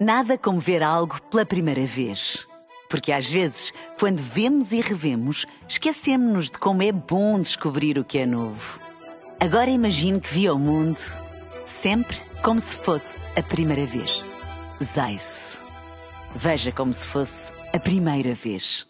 Nada como ver algo pela primeira vez. Porque às vezes, quando vemos e revemos, esquecemos-nos de como é bom descobrir o que é novo. Agora imagine que viu o mundo sempre como se fosse a primeira vez. Zais. Veja como se fosse a primeira vez.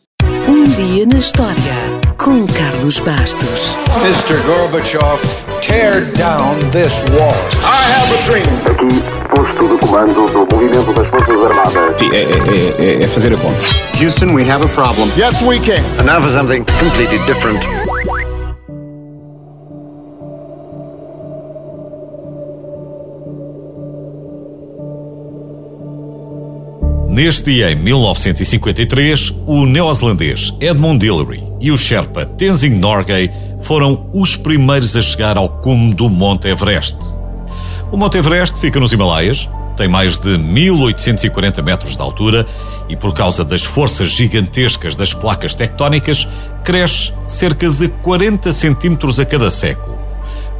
Um dia na história com Carlos Bastos. Mr. Gorbachev, tear down this wall. I have a dream. Posto de comando do movimento das Forças Armadas. Sim, é, é, é, é fazer a conta. Houston, we have a problem. Yes, we can. And now for something completely different. Neste dia, em 1953, o neozelandês Edmund Hillary e o Sherpa Tenzing Norgay foram os primeiros a chegar ao cume do Monte Everest. O Monte Everest fica nos Himalaias, tem mais de 1840 metros de altura e, por causa das forças gigantescas das placas tectónicas, cresce cerca de 40 centímetros a cada século.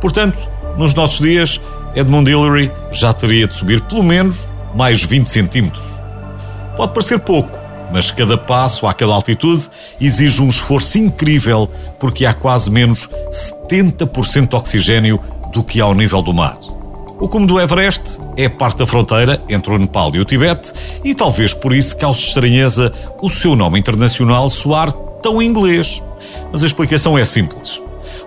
Portanto, nos nossos dias, Edmund Hillary já teria de subir pelo menos mais 20 centímetros. Pode parecer pouco, mas cada passo àquela altitude exige um esforço incrível porque há quase menos 70% de oxigênio do que há ao nível do mar. O cume do Everest é parte da fronteira entre o Nepal e o Tibete e talvez por isso cause estranheza o seu nome internacional soar tão inglês. Mas a explicação é simples.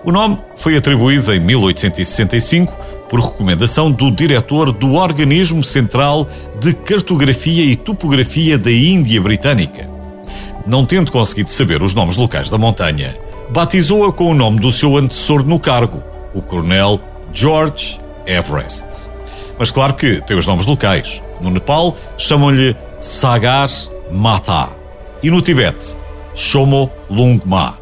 O nome foi atribuído em 1865 por recomendação do diretor do Organismo Central de Cartografia e Topografia da Índia Britânica. Não tendo conseguido saber os nomes locais da montanha, batizou-a com o nome do seu antecessor no cargo, o coronel George Everest. Mas claro que tem os nomes locais. No Nepal chamam-lhe Sagar Mata e no Tibete Shomo Lungma.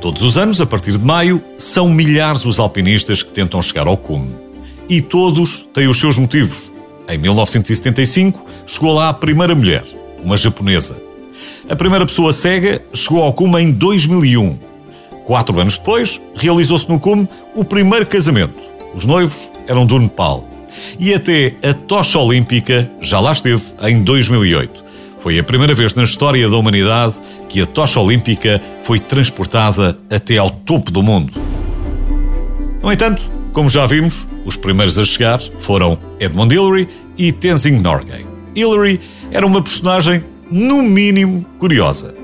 Todos os anos, a partir de maio, são milhares os alpinistas que tentam chegar ao cume. E todos têm os seus motivos. Em 1975, chegou lá a primeira mulher, uma japonesa. A primeira pessoa cega chegou ao cume em 2001. Quatro anos depois, realizou-se no cume o primeiro casamento. Os noivos eram do Nepal. E até a tocha olímpica já lá esteve em 2008. Foi a primeira vez na história da humanidade que a tocha olímpica foi transportada até ao topo do mundo. No entanto, como já vimos, os primeiros a chegar foram Edmund Hillary e Tenzing Norgay. Hillary era uma personagem, no mínimo, curiosa.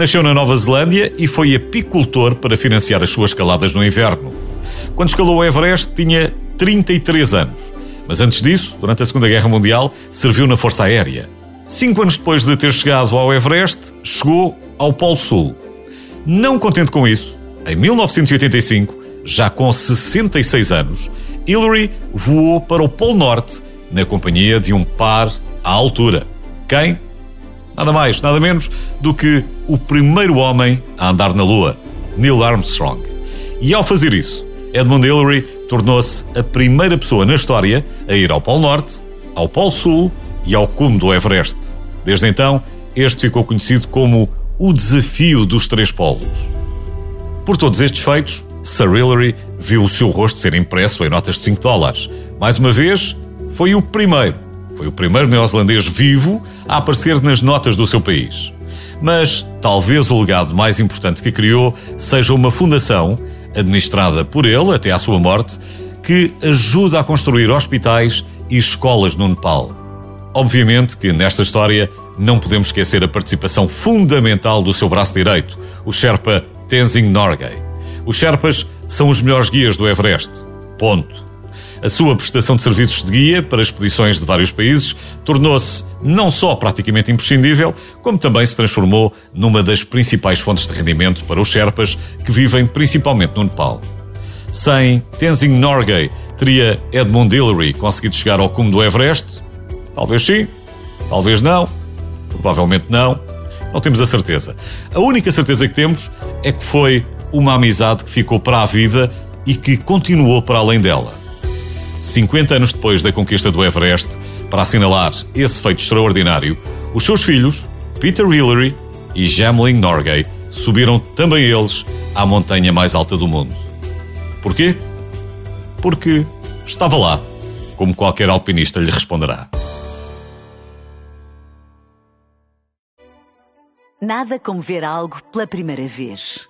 Nasceu na Nova Zelândia e foi apicultor para financiar as suas escaladas no inverno. Quando escalou o Everest, tinha 33 anos. Mas antes disso, durante a Segunda Guerra Mundial, serviu na Força Aérea. Cinco anos depois de ter chegado ao Everest, chegou ao Polo Sul. Não contente com isso, em 1985, já com 66 anos, Hillary voou para o Polo Norte na companhia de um par à altura. Quem? Nada mais, nada menos do que o primeiro homem a andar na Lua, Neil Armstrong. E ao fazer isso, Edmund Hillary tornou-se a primeira pessoa na história a ir ao Polo Norte, ao Polo Sul e ao cume do Everest. Desde então, este ficou conhecido como o desafio dos três polos. Por todos estes feitos, Sir Hillary viu o seu rosto ser impresso em notas de 5 dólares. Mais uma vez, foi o primeiro, foi o primeiro neozelandês vivo a aparecer nas notas do seu país. Mas talvez o legado mais importante que criou seja uma fundação, administrada por ele até à sua morte, que ajuda a construir hospitais e escolas no Nepal. Obviamente que nesta história não podemos esquecer a participação fundamental do seu braço direito, o Sherpa Tenzing Norgay. Os Sherpas são os melhores guias do Everest. Ponto. A sua prestação de serviços de guia para expedições de vários países tornou-se não só praticamente imprescindível, como também se transformou numa das principais fontes de rendimento para os Sherpas que vivem principalmente no Nepal. Sem Tenzing Norgay, teria Edmund Hillary conseguido chegar ao cume do Everest? Talvez sim, talvez não, provavelmente não. Não temos a certeza. A única certeza que temos é que foi uma amizade que ficou para a vida e que continuou para além dela. 50 anos depois da conquista do Everest, para assinalar esse feito extraordinário, os seus filhos, Peter Hillary e Jamlin Norgay, subiram também eles à montanha mais alta do mundo. Porquê? Porque estava lá, como qualquer alpinista lhe responderá. Nada como ver algo pela primeira vez.